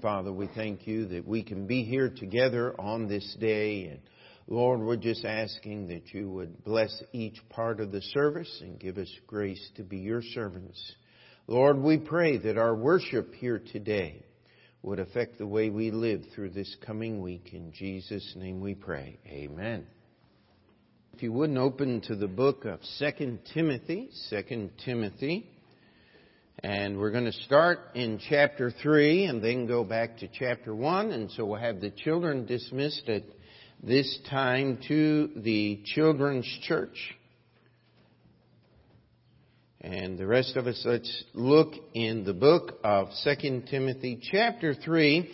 Father, we thank you that we can be here together on this day. And Lord, we're just asking that you would bless each part of the service and give us grace to be your servants. Lord, we pray that our worship here today would affect the way we live through this coming week. In Jesus' name we pray. Amen. If you wouldn't open to the book of 2 Timothy, 2 Timothy. And we're going to start in chapter 3 and then go back to chapter 1. And so we'll have the children dismissed at this time to the children's church. And the rest of us, let's look in the book of 2 Timothy chapter 3.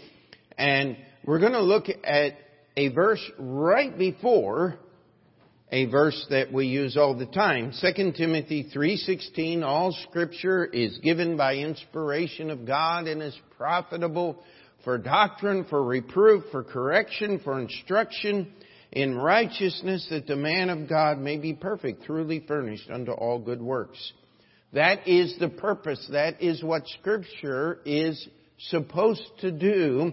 And we're going to look at a verse right before a verse that we use all the time. 2 Timothy 3:16 all scripture is given by inspiration of God and is profitable for doctrine, for reproof, for correction, for instruction in righteousness that the man of God may be perfect, truly furnished unto all good works. That is the purpose. That is what scripture is supposed to do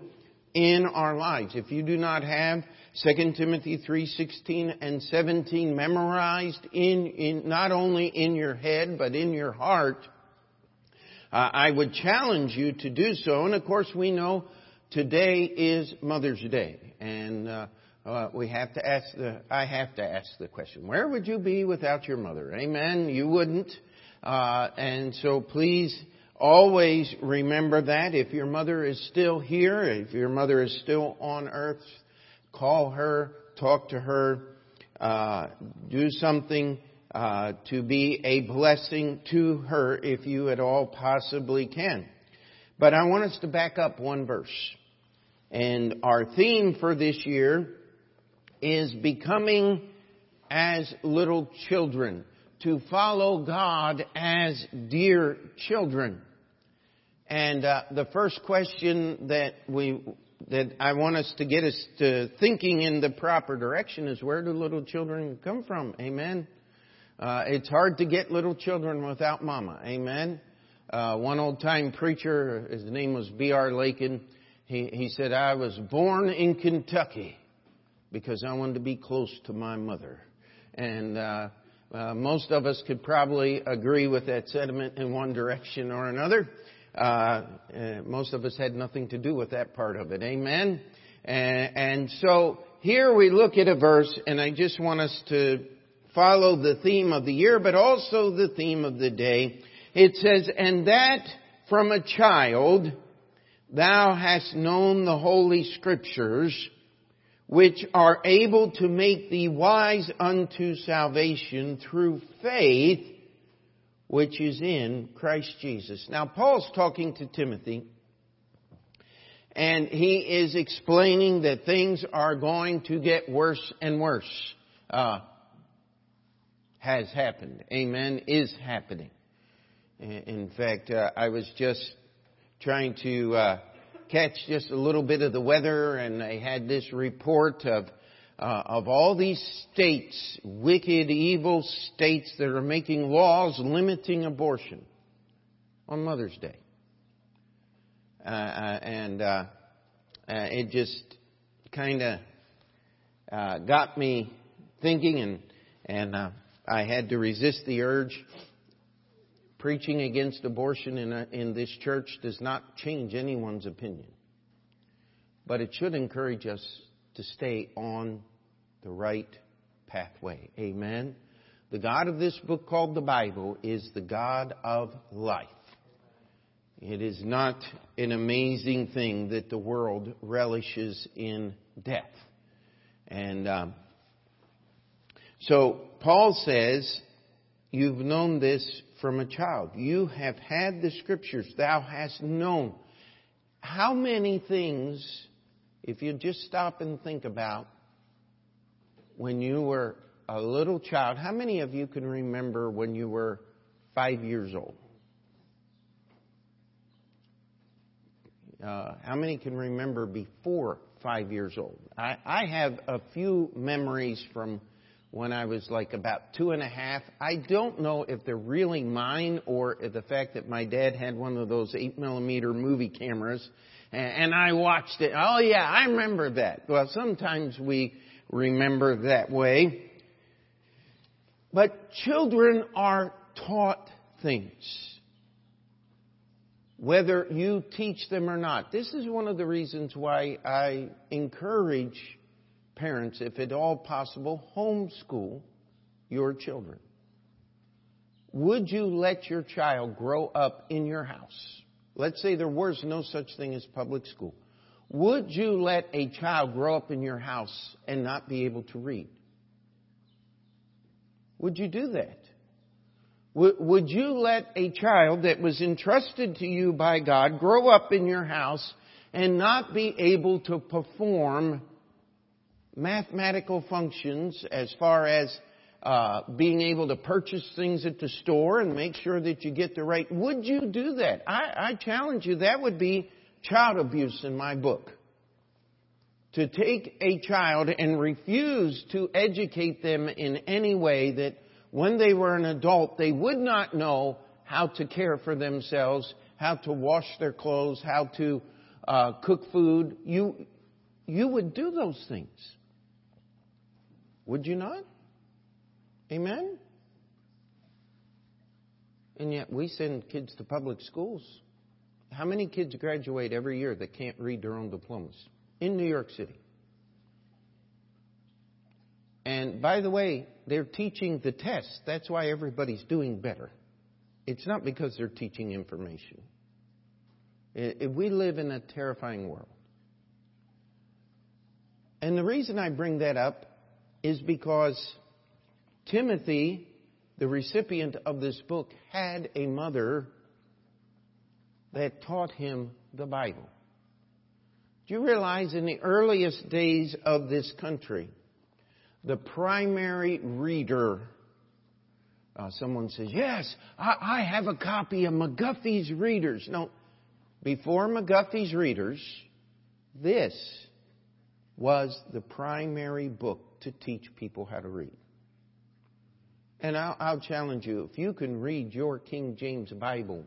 in our lives. If you do not have 2 Timothy 3:16 and 17 memorized in, in, not only in your head but in your heart, uh, I would challenge you to do so. And of course, we know today is Mother's Day, and uh, uh, we have to ask the. I have to ask the question: Where would you be without your mother? Amen. You wouldn't. Uh, and so, please always remember that. If your mother is still here, if your mother is still on earth, call her, talk to her, uh, do something uh, to be a blessing to her if you at all possibly can. But I want us to back up one verse. And our theme for this year is becoming as little children, to follow God as dear children. And uh, the first question that we that I want us to get us to thinking in the proper direction is where do little children come from? Amen. Uh, it's hard to get little children without mama. Amen. Uh, one old time preacher, his name was B.R. Lakin, he, he said, I was born in Kentucky because I wanted to be close to my mother. And uh, uh, most of us could probably agree with that sentiment in one direction or another. Uh, uh, most of us had nothing to do with that part of it. Amen. And, and so here we look at a verse, and I just want us to follow the theme of the year, but also the theme of the day. It says, "And that from a child thou hast known the holy scriptures." which are able to make thee wise unto salvation through faith which is in Christ Jesus. Now, Paul's talking to Timothy, and he is explaining that things are going to get worse and worse. Uh, has happened. Amen. Is happening. In fact, uh, I was just trying to uh, catch just a little bit of the weather, and I had this report of uh, of all these states, wicked, evil states that are making laws limiting abortion on Mother's Day. Uh, uh and uh, uh, it just kind of uh, got me thinking, and and I had to resist the urge. Preaching against abortion in, a, in this church does not change anyone's opinion, but it should encourage us to stay on the right pathway. Amen. The God of this book called the Bible is the God of life. It is not an amazing thing that the world relishes in death. And um, so Paul says, You've known this from a child. You have had the scriptures. Thou hast known. How many things if you just stop and think about when you were a little child, how many of you can remember when you were five years old? Uh, how many can remember before five years old? I, I have a few memories from when I was like about two and a half. I don't know if they're really mine or the fact that my dad had one of those eight millimeter movie cameras and I watched it. Oh yeah, I remember that. Well, sometimes we remember that way. But children are taught things. Whether you teach them or not. This is one of the reasons why I encourage parents, if at all possible, homeschool your children. Would you let your child grow up in your house? Let's say there was no such thing as public school. Would you let a child grow up in your house and not be able to read? Would you do that? Would you let a child that was entrusted to you by God grow up in your house and not be able to perform mathematical functions as far as uh, being able to purchase things at the store and make sure that you get the right. Would you do that? I, I challenge you. That would be child abuse in my book. To take a child and refuse to educate them in any way that when they were an adult they would not know how to care for themselves, how to wash their clothes, how to uh, cook food. You, you would do those things. Would you not? Amen? And yet we send kids to public schools. How many kids graduate every year that can't read their own diplomas? In New York City. And by the way, they're teaching the test. That's why everybody's doing better. It's not because they're teaching information. We live in a terrifying world. And the reason I bring that up is because Timothy, the recipient of this book, had a mother that taught him the Bible. Do you realize in the earliest days of this country, the primary reader, uh, someone says, Yes, I, I have a copy of McGuffey's Readers. No, before McGuffey's Readers, this was the primary book to teach people how to read. And I'll, I'll, challenge you if you can read your King James Bible,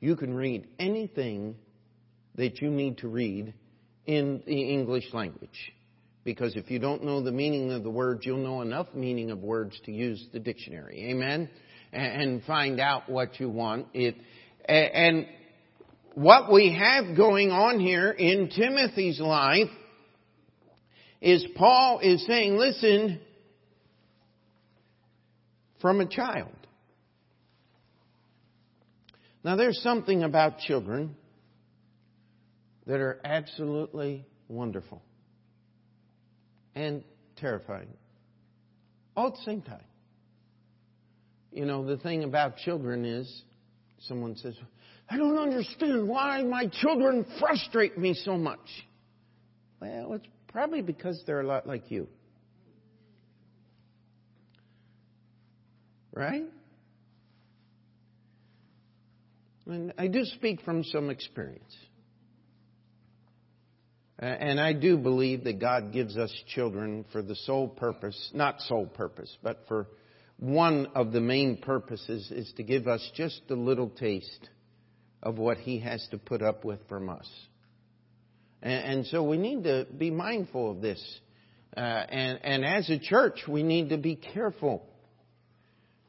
you can read anything that you need to read in the English language. Because if you don't know the meaning of the words, you'll know enough meaning of words to use the dictionary. Amen? And find out what you want. It, and what we have going on here in Timothy's life is Paul is saying, listen, from a child. Now, there's something about children that are absolutely wonderful and terrifying all at the same time. You know, the thing about children is someone says, I don't understand why my children frustrate me so much. Well, it's probably because they're a lot like you. Right? I do speak from some experience. And I do believe that God gives us children for the sole purpose, not sole purpose, but for one of the main purposes is to give us just a little taste of what He has to put up with from us. And, so we need to be mindful of this. Uh, and, and as a church, we need to be careful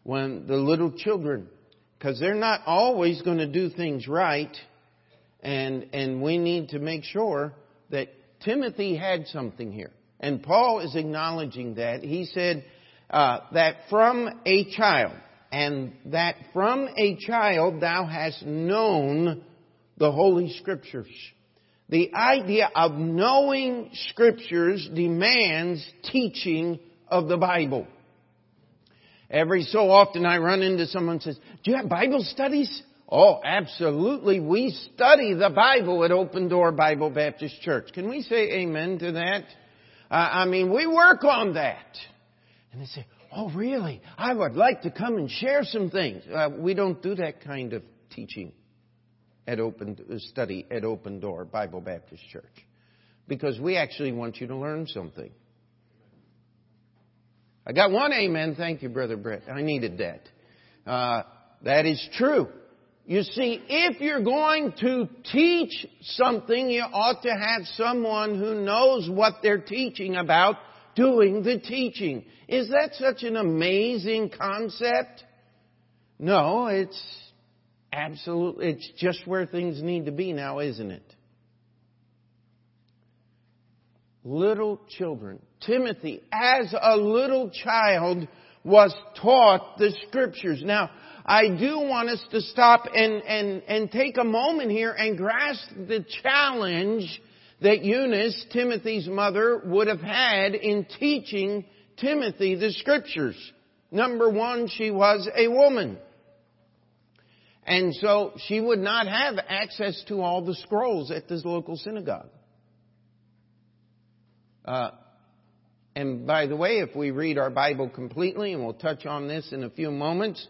when the little children, because they're not always going to do things right, and and we need to make sure that Timothy had something here, and Paul is acknowledging that. He said uh, that from a child, and that from a child thou hast known the holy scriptures. The idea of knowing scriptures demands teaching of the Bible. Every so often I run into someone who says, do you have Bible studies? Oh, absolutely. We study the Bible at Open Door Bible Baptist Church. Can we say amen to that? Uh, I mean, we work on that. And they say, oh really? I would like to come and share some things. Uh, we don't do that kind of teaching at Open, uh, study at Open Door Bible Baptist Church. Because we actually want you to learn something. I got one amen. Thank you, Brother Brett. I needed that. Uh, that is true. You see, if you're going to teach something, you ought to have someone who knows what they're teaching about doing the teaching. Is that such an amazing concept? No, it's absolutely, it's just where things need to be now, isn't it? Little children. Timothy, as a little child, was taught the scriptures. Now, I do want us to stop and, and, and take a moment here and grasp the challenge that Eunice, Timothy's mother, would have had in teaching Timothy the scriptures. Number one, she was a woman. And so she would not have access to all the scrolls at this local synagogue. Uh, and by the way, if we read our Bible completely, and we'll touch on this in a few moments,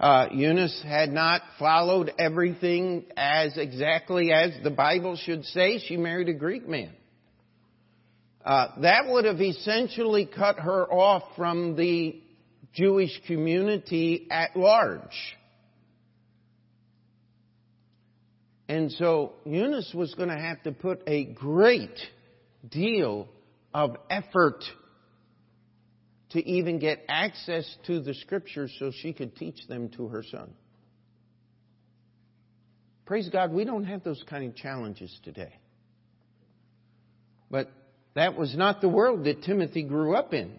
uh, Eunice had not followed everything as exactly as the Bible should say. She married a Greek man. Uh, that would have essentially cut her off from the Jewish community at large. And so Eunice was going to have to put a great deal of effort to even get access to the scriptures so she could teach them to her son. Praise God, we don't have those kind of challenges today. But that was not the world that Timothy grew up in.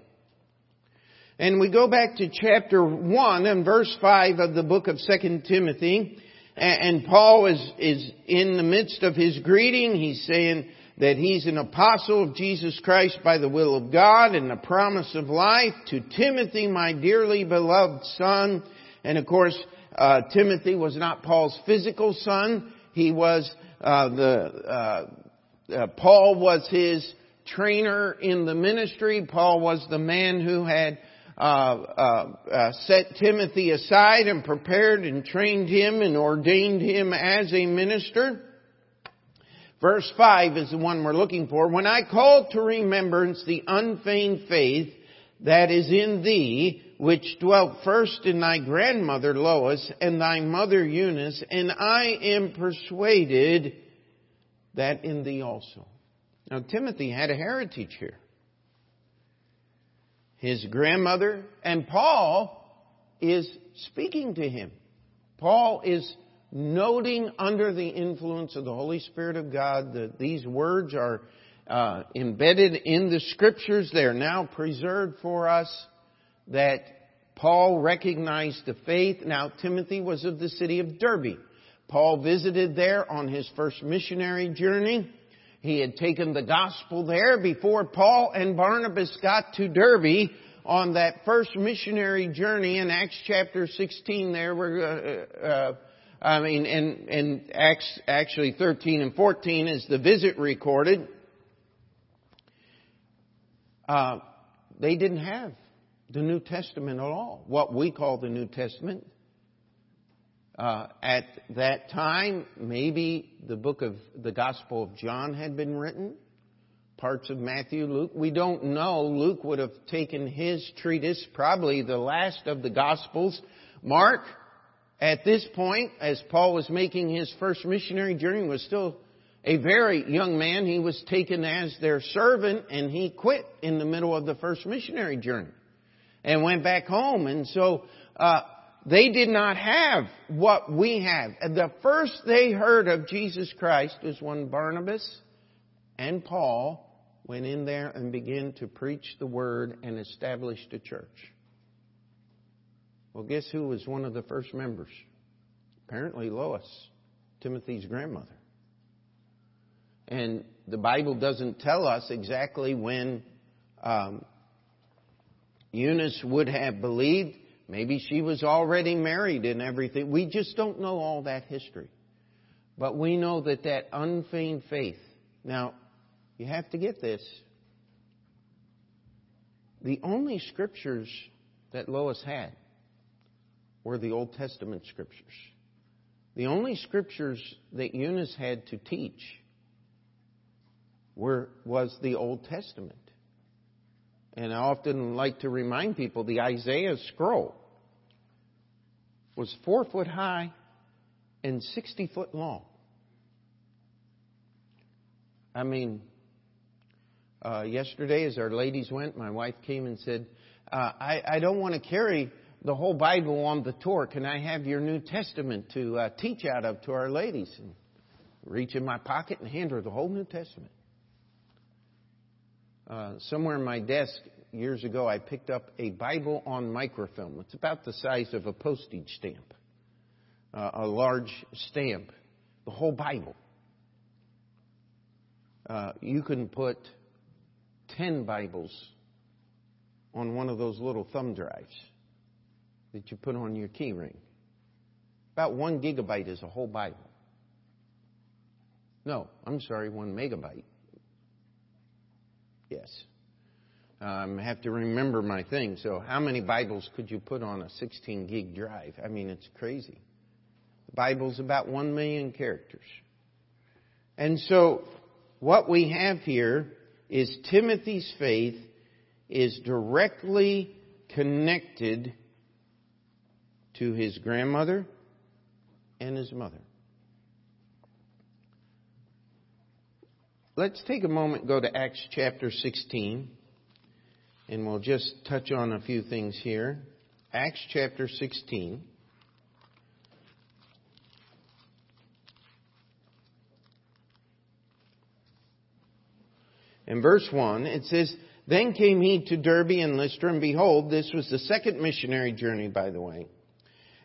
And we go back to chapter 1 and verse 5 of the book of 2 Timothy. And Paul is, is in the midst of his greeting. He's saying, that he's an apostle of Jesus Christ by the will of God and the promise of life to Timothy, my dearly beloved son. And of course, uh, Timothy was not Paul's physical son. He was uh, the uh, uh Paul was his trainer in the ministry. Paul was the man who had uh, uh, set Timothy aside and prepared and trained him and ordained him as a minister. Verse 5 is the one we're looking for. When I call to remembrance the unfeigned faith that is in thee, which dwelt first in thy grandmother Lois and thy mother Eunice, and I am persuaded that in thee also. Now Timothy had a heritage here. His grandmother and Paul is speaking to him. Paul is noting under the influence of the Holy Spirit of God that these words are uh, embedded in the scriptures. They are now preserved for us. That Paul recognized the faith. Now, Timothy was of the city of Derbe. Paul visited there on his first missionary journey. He had taken the gospel there before Paul and Barnabas got to Derbe on that first missionary journey in Acts chapter 16 there. We're, uh, uh, I mean, in, in Acts, actually 13 and 14 is the visit recorded. Uh, they didn't have the New Testament at all, what we call the New Testament. Uh, at that time, maybe the book of the Gospel of John had been written, parts of Matthew, Luke. We don't know. Luke would have taken his treatise, probably the last of the Gospels. Mark at this point, as Paul was making his first missionary journey, was still a very young man. He was taken as their servant and he quit in the middle of the first missionary journey and went back home. And so, uh, they did not have what we have. The first they heard of Jesus Christ was when Barnabas and Paul went in there and began to preach the word and established a church. Well, guess who was one of the first members? Apparently, Lois, Timothy's grandmother. And the Bible doesn't tell us exactly when um, Eunice would have believed. Maybe she was already married and everything. We just don't know all that history. But we know that that unfeigned faith. Now, you have to get this. The only scriptures that Lois had were the Old Testament scriptures. The only scriptures that Eunice had to teach were, was the Old Testament. And I often like to remind people the Isaiah scroll was four foot high and 60 foot long. I mean, uh, yesterday as our ladies went, my wife came and said, uh, I, I don't want to carry the whole Bible on the tour. Can I have your New Testament to uh, teach out of to our ladies? And reach in my pocket and hand her the whole New Testament. Uh, somewhere in my desk years ago, I picked up a Bible on microfilm. It's about the size of a postage stamp, uh, a large stamp, the whole Bible. Uh, you can put 10 Bibles on one of those little thumb drives that you put on your key ring. About one gigabyte is a whole Bible. No, I'm sorry, one megabyte. Yes. Um, I have to remember my thing. So, how many Bibles could you put on a 16 gig drive? I mean, it's crazy. The Bible's about 1 million characters. And so, what we have here is Timothy's faith is directly connected to his grandmother and his mother. Let's take a moment, go to Acts chapter 16, and we'll just touch on a few things here. Acts chapter 16. In verse 1, it says, Then came he to Derbe and Lystra, and behold, this was the second missionary journey, by the way.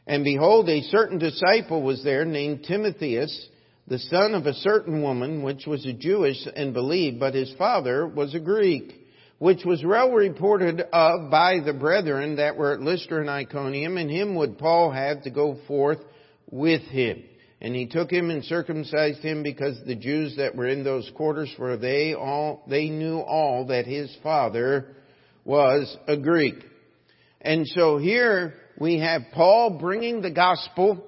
And behold, a certain disciple was there named Timotheus, the son of a certain woman, which was a Jewish and believed, but his father was a Greek, which was well reported of by the brethren that were at Lystra and Iconium, and him would Paul have to go forth with him. And he took him and circumcised him because the Jews that were in those quarters, for they all, they knew all that his father was a Greek. And so here we have Paul bringing the gospel,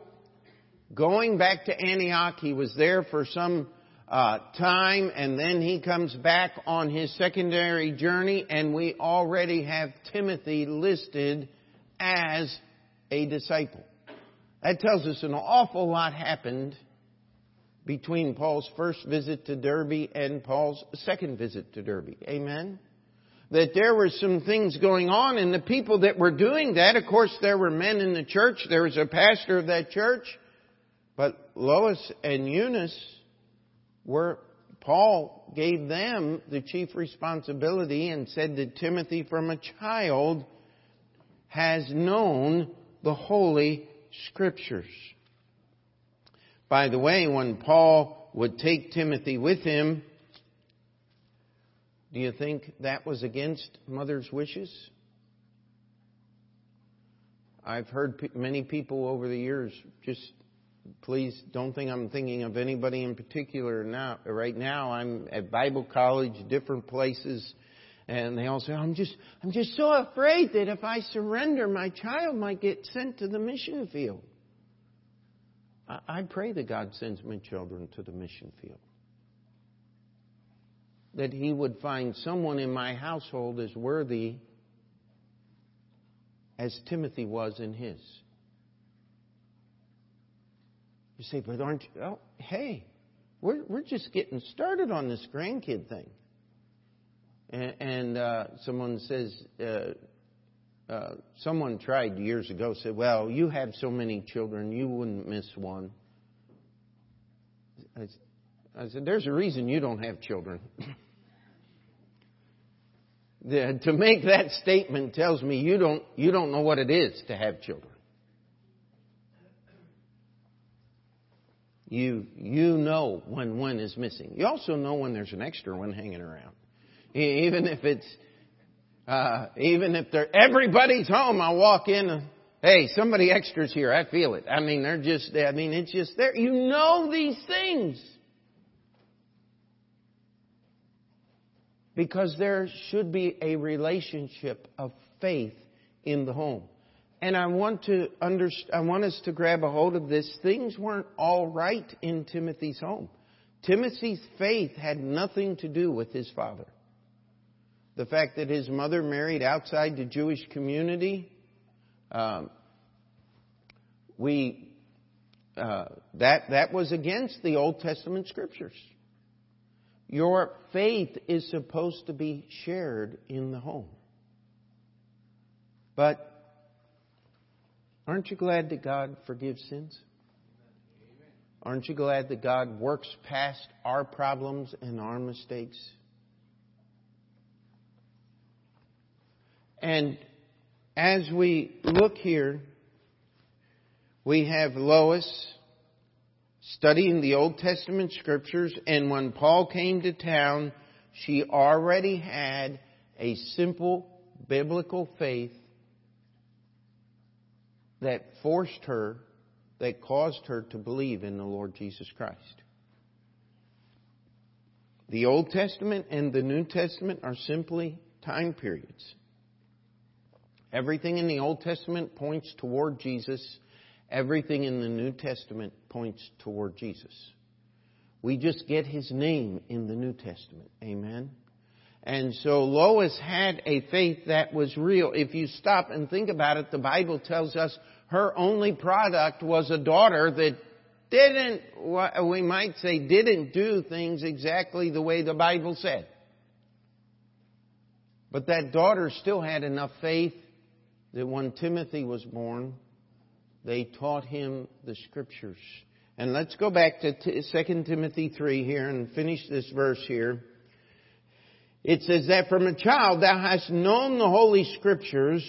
going back to Antioch. He was there for some uh, time, and then he comes back on his secondary journey, and we already have Timothy listed as a disciple. That tells us an awful lot happened between Paul's first visit to Derbe and Paul's second visit to Derbe. Amen? That there were some things going on and the people that were doing that, of course there were men in the church, there was a pastor of that church, but Lois and Eunice were, Paul gave them the chief responsibility and said that Timothy from a child has known the Holy Scriptures. By the way, when Paul would take Timothy with him, do you think that was against mother's wishes? I've heard many people over the years just please don't think I'm thinking of anybody in particular now right now I'm at Bible college different places and they all say, I'm just, I'm just so afraid that if I surrender, my child might get sent to the mission field. I, I pray that God sends my children to the mission field. That He would find someone in my household as worthy as Timothy was in his. You say, but aren't you? Oh, hey, we're, we're just getting started on this grandkid thing and, and uh, someone says, uh, uh, someone tried years ago, said, well, you have so many children, you wouldn't miss one. I, I said, there's a reason you don't have children. the, to make that statement tells me you don't, you don't know what it is to have children. You, you know when one is missing. You also know when there's an extra one hanging around. Even if it's, uh, even if they're, everybody's home, I walk in, hey, somebody extra's here. I feel it. I mean, they're just, I mean, it's just there. You know these things. Because there should be a relationship of faith in the home. And I want to understand, I want us to grab a hold of this. Things weren't all right in Timothy's home. Timothy's faith had nothing to do with his father the fact that his mother married outside the Jewish community. Um, we uh, that, that was against the Old Testament scriptures. Your faith is supposed to be shared in the home. But aren't you glad that God forgives sins? Aren't you glad that God works past our problems and our mistakes? And as we look here, we have Lois studying the Old Testament scriptures, and when Paul came to town, she already had a simple biblical faith that forced her, that caused her to believe in the Lord Jesus Christ. The Old Testament and the New Testament are simply time periods. Everything in the Old Testament points toward Jesus. Everything in the New Testament points toward Jesus. We just get his name in the New Testament. Amen. And so Lois had a faith that was real. If you stop and think about it, the Bible tells us her only product was a daughter that didn't, we might say, didn't do things exactly the way the Bible said. But that daughter still had enough faith that when Timothy was born, they taught him the scriptures. And let's go back to 2 Timothy 3 here and finish this verse here. It says that from a child thou hast known the holy scriptures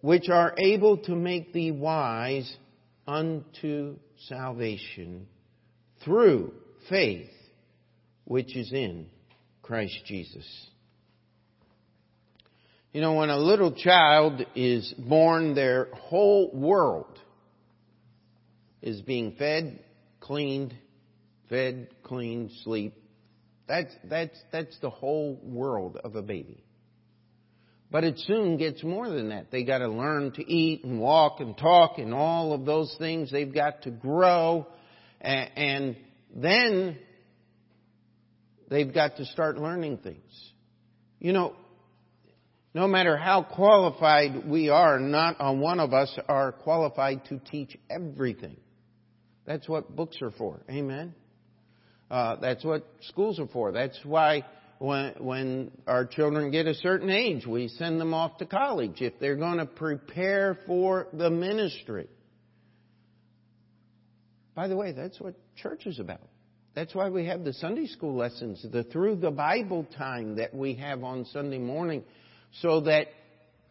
which are able to make thee wise unto salvation through faith which is in Christ Jesus. You know, when a little child is born, their whole world is being fed, cleaned, fed, cleaned, sleep. That's, that's, that's the whole world of a baby. But it soon gets more than that. They gotta learn to eat and walk and talk and all of those things. They've got to grow and then they've got to start learning things. You know, no matter how qualified we are, not a one of us are qualified to teach everything. That's what books are for. Amen. Uh, that's what schools are for. That's why when, when our children get a certain age, we send them off to college if they're going to prepare for the ministry. By the way, that's what church is about. That's why we have the Sunday school lessons, the through the Bible time that we have on Sunday morning so that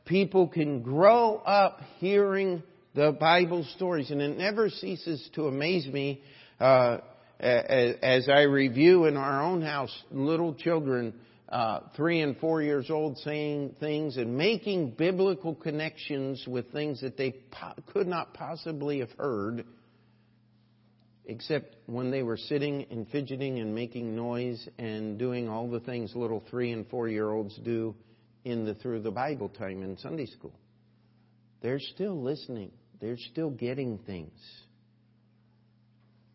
people can grow up hearing the Bible stories. And it never ceases to amaze me uh, as I review in our own house little children, uh, three and four years old, saying things and making biblical connections with things that they po- could not possibly have heard except when they were sitting and fidgeting and making noise and doing all the things little three and four year olds do in the through the Bible time in Sunday school. They're still listening. They're still getting things.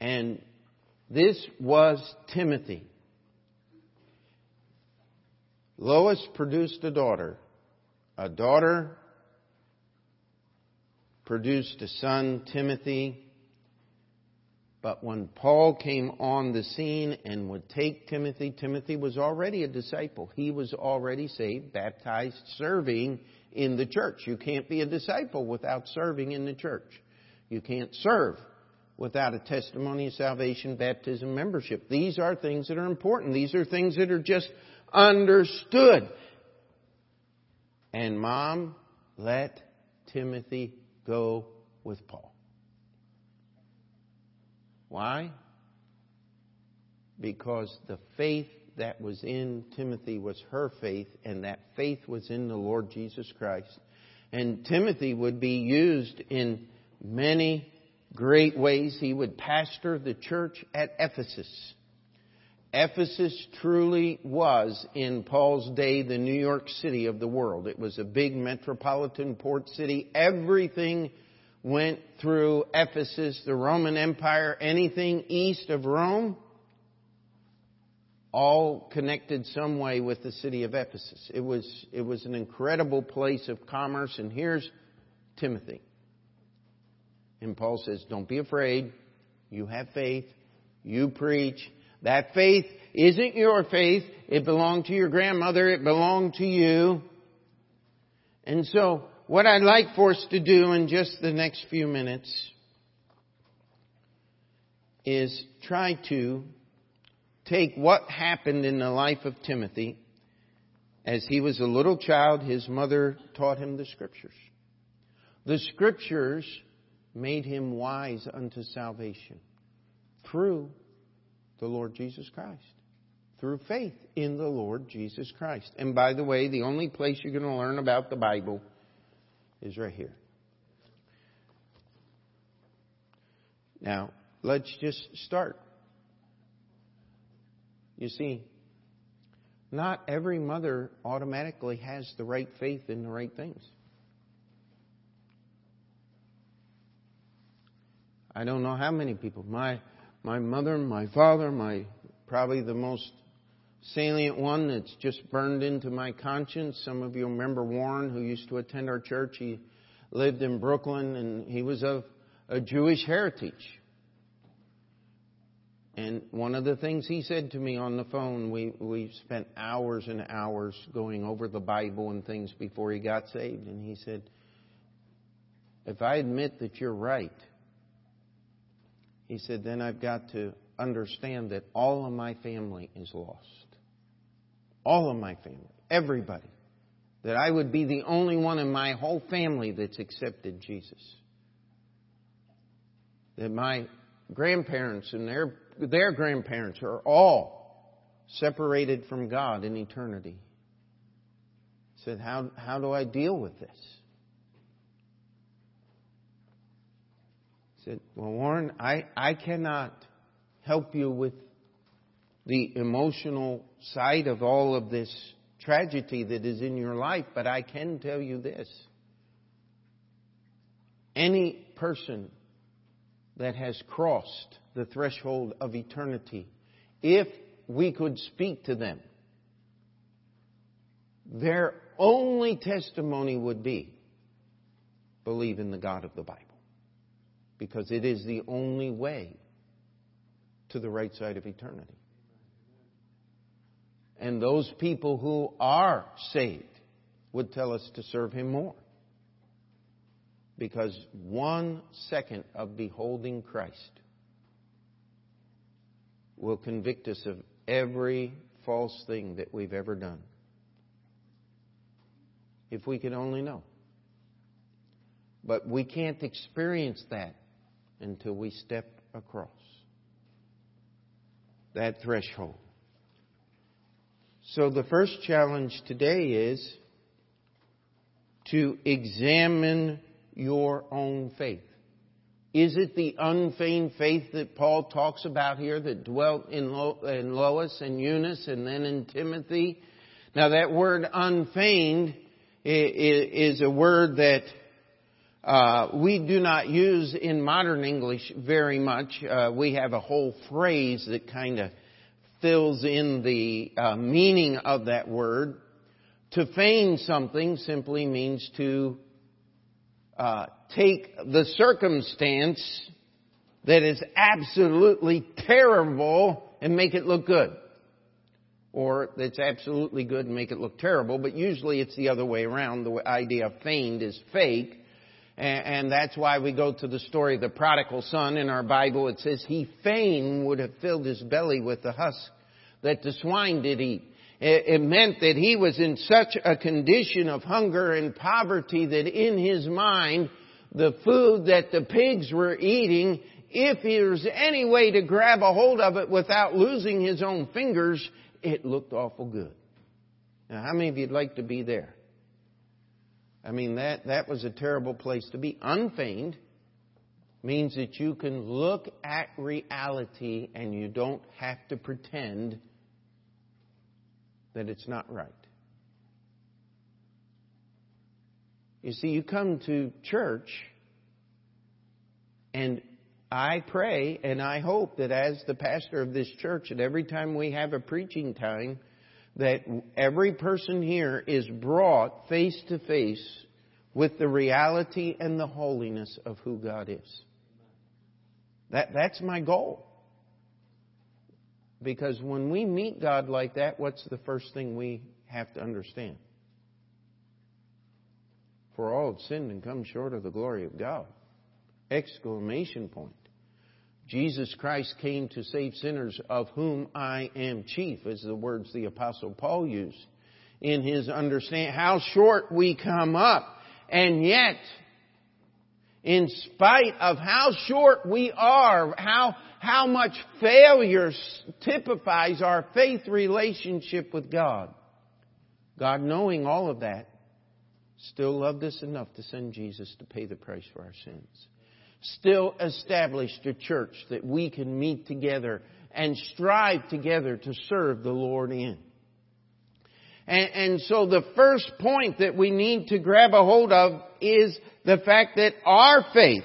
And this was Timothy. Lois produced a daughter. A daughter produced a son, Timothy. But when Paul came on the scene and would take Timothy, Timothy was already a disciple. He was already saved, baptized, serving in the church. You can't be a disciple without serving in the church. You can't serve without a testimony of salvation, baptism, membership. These are things that are important. These are things that are just understood. And mom let Timothy go with Paul. Why? Because the faith that was in Timothy was her faith, and that faith was in the Lord Jesus Christ. And Timothy would be used in many great ways. He would pastor the church at Ephesus. Ephesus truly was, in Paul's day, the New York City of the world. It was a big metropolitan port city. Everything went through Ephesus, the Roman Empire, anything east of Rome, all connected some way with the city of Ephesus. It was, it was an incredible place of commerce, and here's Timothy. And Paul says, don't be afraid. You have faith. You preach. That faith isn't your faith. It belonged to your grandmother. It belonged to you. And so, what I'd like for us to do in just the next few minutes is try to take what happened in the life of Timothy. As he was a little child, his mother taught him the scriptures. The scriptures made him wise unto salvation through the Lord Jesus Christ. Through faith in the Lord Jesus Christ. And by the way, the only place you're going to learn about the Bible is right here. Now, let's just start. You see, not every mother automatically has the right faith in the right things. I don't know how many people. My my mother, my father, my probably the most salient one that's just burned into my conscience. Some of you remember Warren, who used to attend our church. He lived in Brooklyn and he was of a Jewish heritage. And one of the things he said to me on the phone, we, we spent hours and hours going over the Bible and things before he got saved. And he said, If I admit that you're right, he said, then I've got to understand that all of my family is lost. All of my family. Everybody. That I would be the only one in my whole family that's accepted Jesus. That my grandparents and their, their grandparents are all separated from God in eternity. Said, how, how do I deal with this? said, Well, Warren, I, I cannot help you with the emotional side of all of this tragedy that is in your life, but I can tell you this. Any person that has crossed the threshold of eternity, if we could speak to them, their only testimony would be believe in the God of the Bible because it is the only way to the right side of eternity. And those people who are saved would tell us to serve Him more. Because one second of beholding Christ will convict us of every false thing that we've ever done. If we could only know. But we can't experience that until we step across that threshold. So the first challenge today is to examine your own faith. Is it the unfeigned faith that Paul talks about here that dwelt in, Lois and Eunice and then in Timothy? Now that word unfeigned is a word that uh, we do not use in modern English very much. Uh, we have a whole phrase that kind of fills in the uh, meaning of that word. To feign something simply means to uh, take the circumstance that is absolutely terrible and make it look good. Or that's absolutely good and make it look terrible, but usually it's the other way around. The idea of feigned is fake and, that's why we go to the story of the prodigal son in our Bible. It says, He fain would have filled his belly with the husk that the swine did eat. It meant that he was in such a condition of hunger and poverty that in his mind, the food that the pigs were eating, if there was any way to grab a hold of it without losing his own fingers, it looked awful good. Now, how many of you'd like to be there? I mean, that, that was a terrible place to be. Unfeigned means that you can look at reality and you don't have to pretend that it's not right. You see, you come to church, and I pray and I hope that as the pastor of this church, that every time we have a preaching time, that every person here is brought face to face with the reality and the holiness of who God is. That, that's my goal. Because when we meet God like that, what's the first thing we have to understand? For all have sinned and come short of the glory of God. Exclamation point. Jesus Christ came to save sinners, of whom I am chief, as the words the Apostle Paul used in his understanding. How short we come up. And yet, in spite of how short we are, how, how much failure typifies our faith relationship with God, God knowing all of that, still loved us enough to send Jesus to pay the price for our sins still established a church that we can meet together and strive together to serve the Lord in. And, and, so the first point that we need to grab a hold of is the fact that our faith,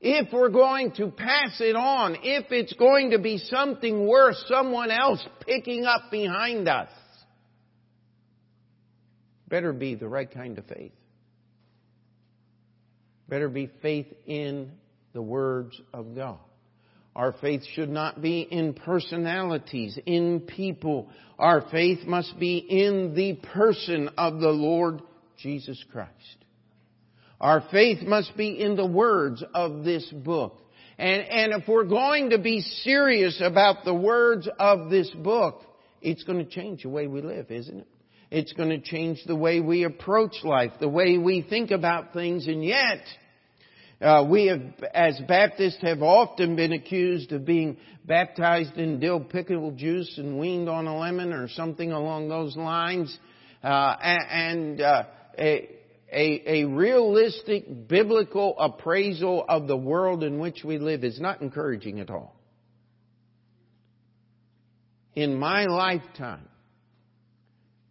if we're going to pass it on, if it's going to be something worth someone else picking up behind us, better be the right kind of faith better be faith in the words of God. Our faith should not be in personalities, in people. Our faith must be in the person of the Lord Jesus Christ. Our faith must be in the words of this book. And, and if we're going to be serious about the words of this book, it's going to change the way we live, isn't it? It's going to change the way we approach life, the way we think about things, and yet, uh, we have, as Baptists, have often been accused of being baptized in dill pickle juice and weaned on a lemon or something along those lines. Uh, and uh, a, a, a realistic biblical appraisal of the world in which we live is not encouraging at all. In my lifetime,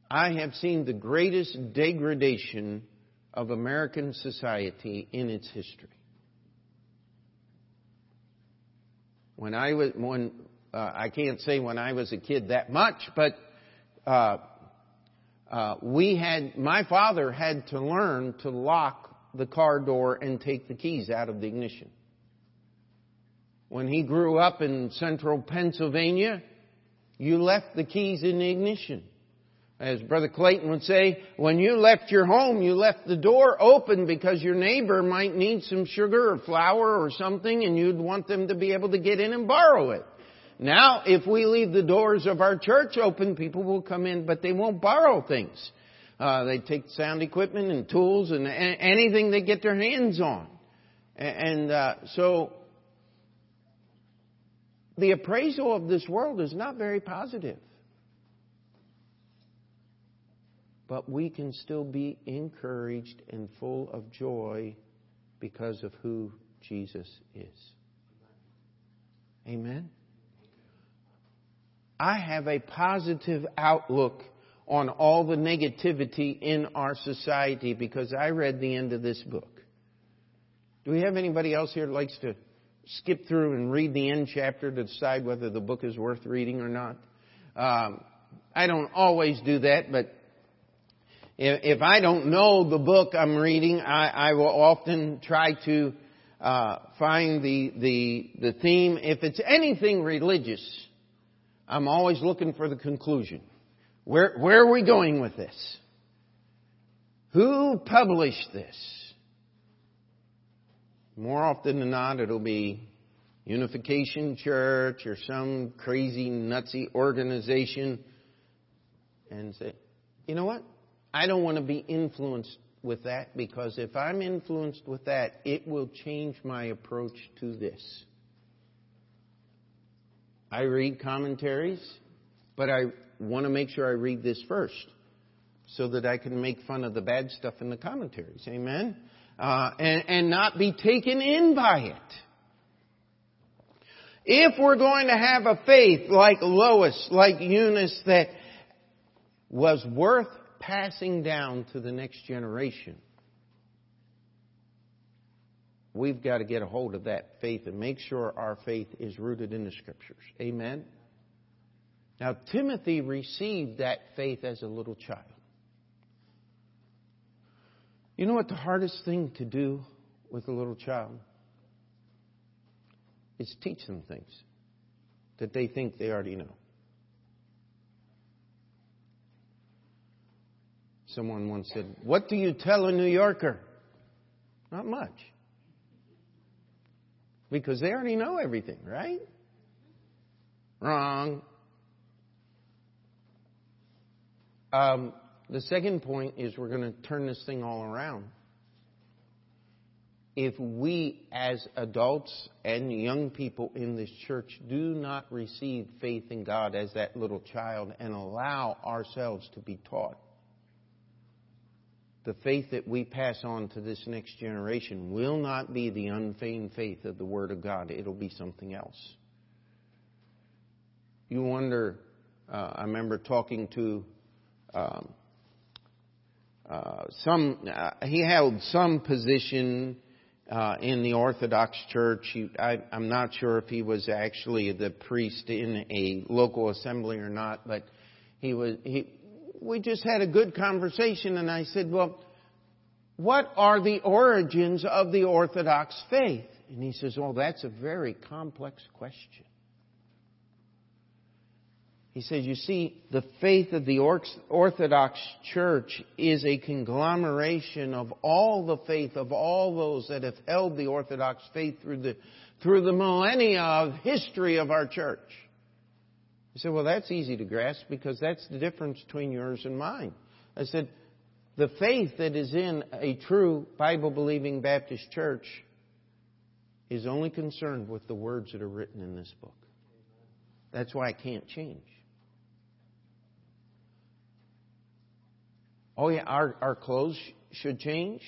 I have seen the greatest degradation of American society in its history. When I was, when, uh, I can't say when I was a kid that much, but, uh, uh, we had, my father had to learn to lock the car door and take the keys out of the ignition. When he grew up in central Pennsylvania, you left the keys in the ignition. As Brother Clayton would say, when you left your home, you left the door open because your neighbor might need some sugar or flour or something and you'd want them to be able to get in and borrow it. Now, if we leave the doors of our church open, people will come in, but they won't borrow things. Uh, they take sound equipment and tools and anything they get their hands on. And uh, so, the appraisal of this world is not very positive. But we can still be encouraged and full of joy because of who Jesus is. Amen? I have a positive outlook on all the negativity in our society because I read the end of this book. Do we have anybody else here that likes to skip through and read the end chapter to decide whether the book is worth reading or not? Um, I don't always do that, but if I don't know the book I'm reading, I, I will often try to uh, find the, the, the theme. If it's anything religious, I'm always looking for the conclusion. Where, where are we going with this? Who published this? More often than not, it'll be Unification Church or some crazy, nutsy organization. And say, you know what? I don't want to be influenced with that because if I'm influenced with that, it will change my approach to this. I read commentaries, but I want to make sure I read this first so that I can make fun of the bad stuff in the commentaries. Amen? Uh, and, and not be taken in by it. If we're going to have a faith like Lois, like Eunice, that was worth passing down to the next generation. We've got to get a hold of that faith and make sure our faith is rooted in the Scriptures. Amen? Now, Timothy received that faith as a little child. You know what the hardest thing to do with a little child? Is teach them things that they think they already know. Someone once said, What do you tell a New Yorker? Not much. Because they already know everything, right? Wrong. Um, the second point is we're going to turn this thing all around. If we, as adults and young people in this church, do not receive faith in God as that little child and allow ourselves to be taught, the faith that we pass on to this next generation will not be the unfeigned faith of the Word of God. It'll be something else. You wonder, uh, I remember talking to um, uh, some, uh, he held some position uh, in the Orthodox Church. He, I, I'm not sure if he was actually the priest in a local assembly or not, but he was. He, we just had a good conversation, and I said, "Well, what are the origins of the Orthodox faith?" And he says, "Well, that's a very complex question." He says, You see, the faith of the Orthodox Church is a conglomeration of all the faith of all those that have held the Orthodox faith through the, through the millennia of history of our church. He said, Well, that's easy to grasp because that's the difference between yours and mine. I said, The faith that is in a true Bible believing Baptist church is only concerned with the words that are written in this book. That's why it can't change. Oh, yeah, our, our clothes should change.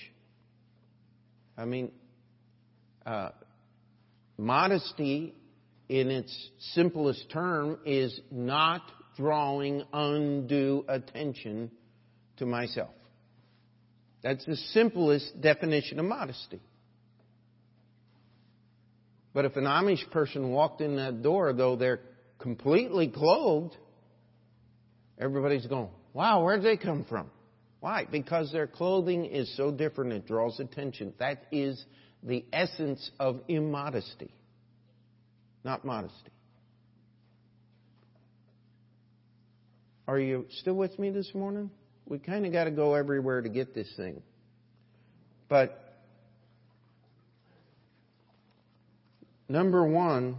I mean, uh, modesty in its simplest term is not drawing undue attention to myself. That's the simplest definition of modesty. But if an Amish person walked in that door, though they're completely clothed, everybody's going, wow, where'd they come from? Why? Because their clothing is so different, it draws attention. That is the essence of immodesty, not modesty. Are you still with me this morning? We kind of got to go everywhere to get this thing. But number one,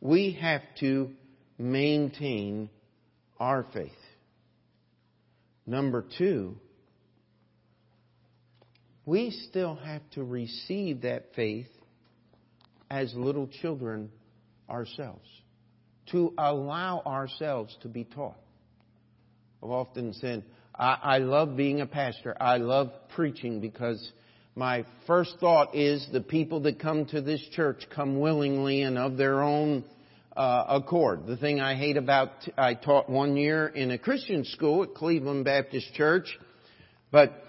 we have to maintain our faith. Number two, we still have to receive that faith as little children ourselves, to allow ourselves to be taught. I've often said, I, I love being a pastor. I love preaching because my first thought is the people that come to this church come willingly and of their own uh, accord. The thing I hate about, I taught one year in a Christian school at Cleveland Baptist Church, but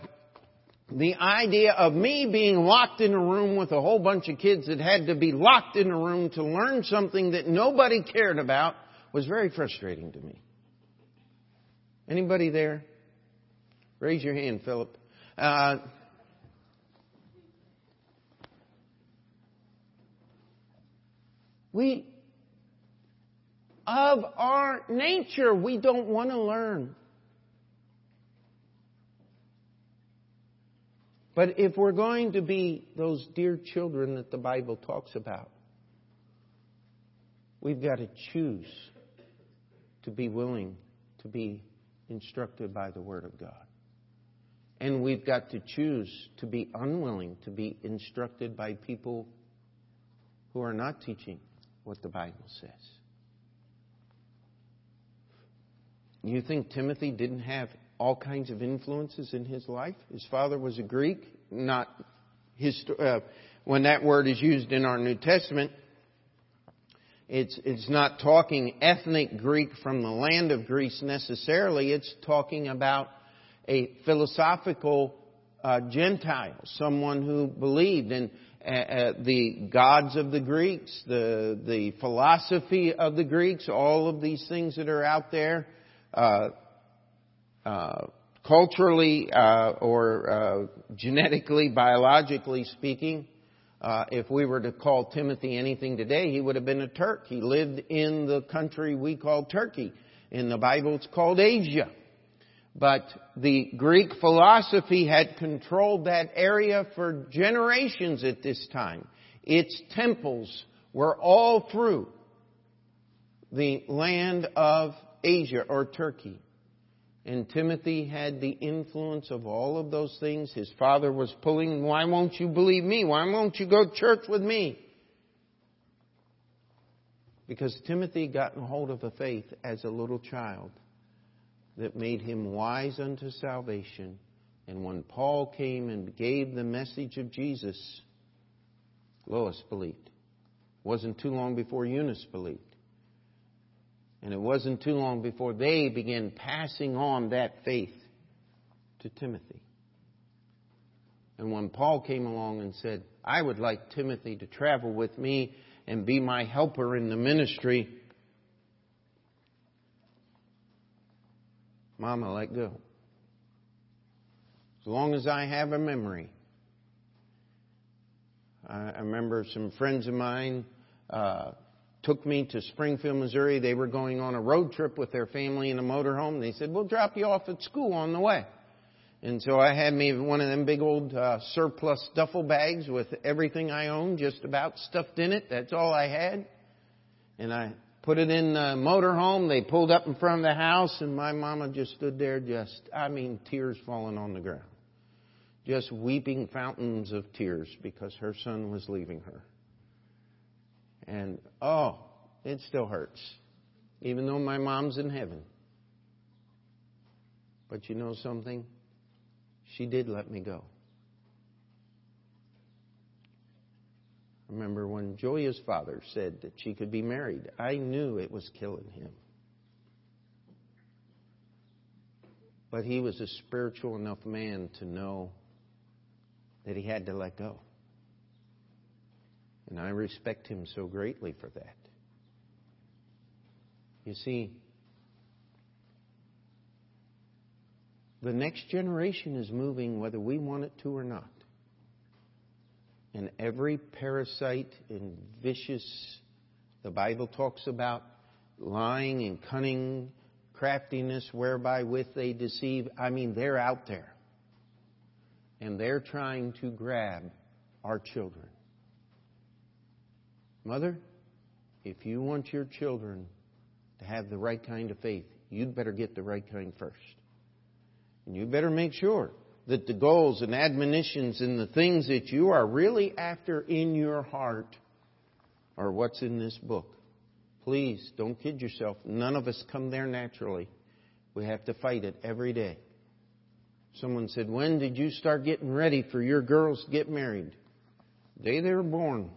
the idea of me being locked in a room with a whole bunch of kids that had to be locked in a room to learn something that nobody cared about was very frustrating to me. Anybody there? Raise your hand, Philip. Uh, we of our nature. We don't want to learn. But if we're going to be those dear children that the Bible talks about, we've got to choose to be willing to be instructed by the Word of God. And we've got to choose to be unwilling to be instructed by people who are not teaching what the Bible says. You think Timothy didn't have all kinds of influences in his life? His father was a Greek, not his, uh, when that word is used in our New Testament, it's, it's not talking ethnic Greek from the land of Greece necessarily. It's talking about a philosophical uh, Gentile, someone who believed in uh, uh, the gods of the Greeks, the, the philosophy of the Greeks, all of these things that are out there uh, culturally uh, or uh, genetically, biologically speaking, uh, if we were to call Timothy anything today, he would have been a Turk. He lived in the country we call Turkey. In the Bible, it's called Asia. But the Greek philosophy had controlled that area for generations at this time. Its temples were all through the land of Asia or Turkey. And Timothy had the influence of all of those things. His father was pulling, why won't you believe me? Why won't you go to church with me? Because Timothy got a hold of a faith as a little child that made him wise unto salvation. And when Paul came and gave the message of Jesus, Lois believed. It wasn't too long before Eunice believed. And it wasn't too long before they began passing on that faith to Timothy. And when Paul came along and said, I would like Timothy to travel with me and be my helper in the ministry, Mama let go. As long as I have a memory. I remember some friends of mine uh, took me to Springfield, Missouri. They were going on a road trip with their family in a motorhome. They said, We'll drop you off at school on the way. And so I had me one of them big old uh, surplus duffel bags with everything I owned just about stuffed in it. That's all I had. And I put it in the motorhome. They pulled up in front of the house, and my mama just stood there, just, I mean, tears falling on the ground. Just weeping fountains of tears because her son was leaving her. And oh, it still hurts, even though my mom's in heaven. But you know something? She did let me go. remember when Joya's father said that she could be married. I knew it was killing him. But he was a spiritual enough man to know that he had to let go. And I respect him so greatly for that. You see, the next generation is moving whether we want it to or not. And every parasite and vicious, the Bible talks about lying and cunning, craftiness whereby with they deceive. I mean, they're out there. And they're trying to grab our children. Mother, if you want your children to have the right kind of faith, you'd better get the right kind first. And you better make sure that the goals and admonitions and the things that you are really after in your heart are what's in this book. Please don't kid yourself. None of us come there naturally. We have to fight it every day. Someone said, When did you start getting ready for your girls to get married? The day they were born.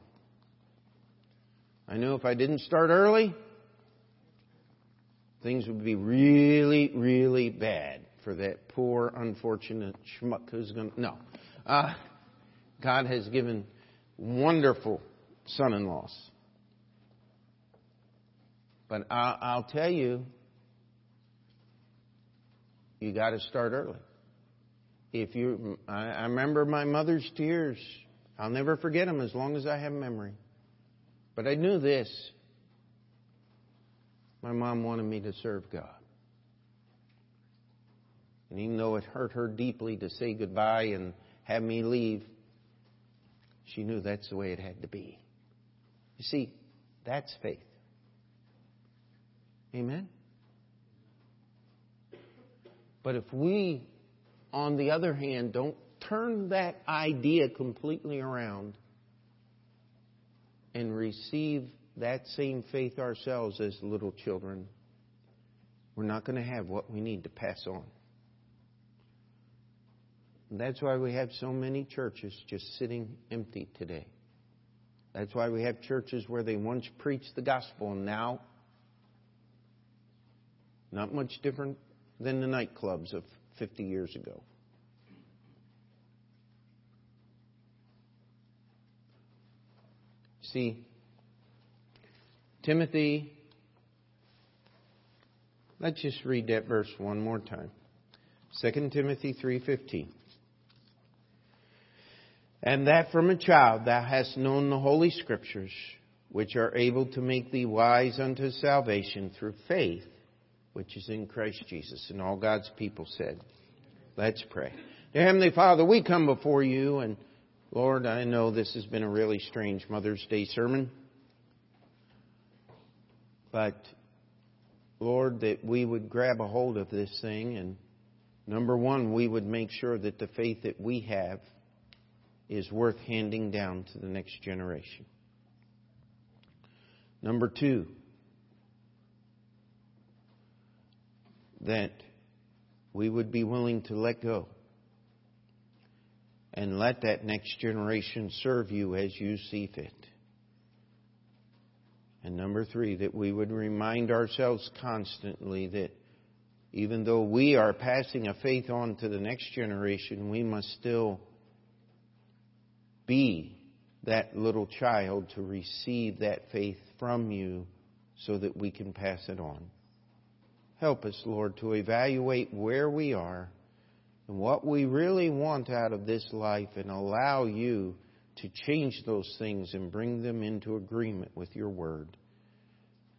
I know if I didn't start early, things would be really, really bad for that poor, unfortunate schmuck who's going to. No. Uh, God has given wonderful son in laws. But I'll, I'll tell you, you got to start early. If you, I, I remember my mother's tears. I'll never forget them as long as I have memory. But I knew this. My mom wanted me to serve God. And even though it hurt her deeply to say goodbye and have me leave, she knew that's the way it had to be. You see, that's faith. Amen? But if we, on the other hand, don't turn that idea completely around and receive that same faith ourselves as little children, we're not going to have what we need to pass on. And that's why we have so many churches just sitting empty today. That's why we have churches where they once preached the gospel and now not much different than the nightclubs of 50 years ago. See, Timothy, let's just read that verse one more time. 2 Timothy 3:15. And that from a child thou hast known the holy scriptures, which are able to make thee wise unto salvation through faith, which is in Christ Jesus. And all God's people said, Let's pray. Dear Heavenly Father, we come before you, and Lord, I know this has been a really strange Mother's Day sermon. But, Lord, that we would grab a hold of this thing, and number one, we would make sure that the faith that we have is worth handing down to the next generation. Number two, that we would be willing to let go and let that next generation serve you as you see fit. And number three, that we would remind ourselves constantly that even though we are passing a faith on to the next generation, we must still be that little child to receive that faith from you so that we can pass it on. Help us, Lord, to evaluate where we are and what we really want out of this life and allow you to change those things and bring them into agreement with your word.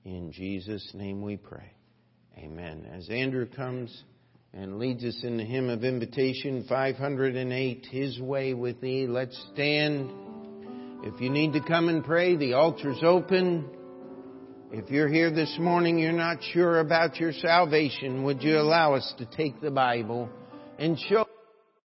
In Jesus' name we pray. Amen. As Andrew comes and leads us in the hymn of invitation 508, His Way with Thee, Let's stand. If you need to come and pray, the altar's open. If you're here this morning, you're not sure about your salvation, would you allow us to take the Bible and show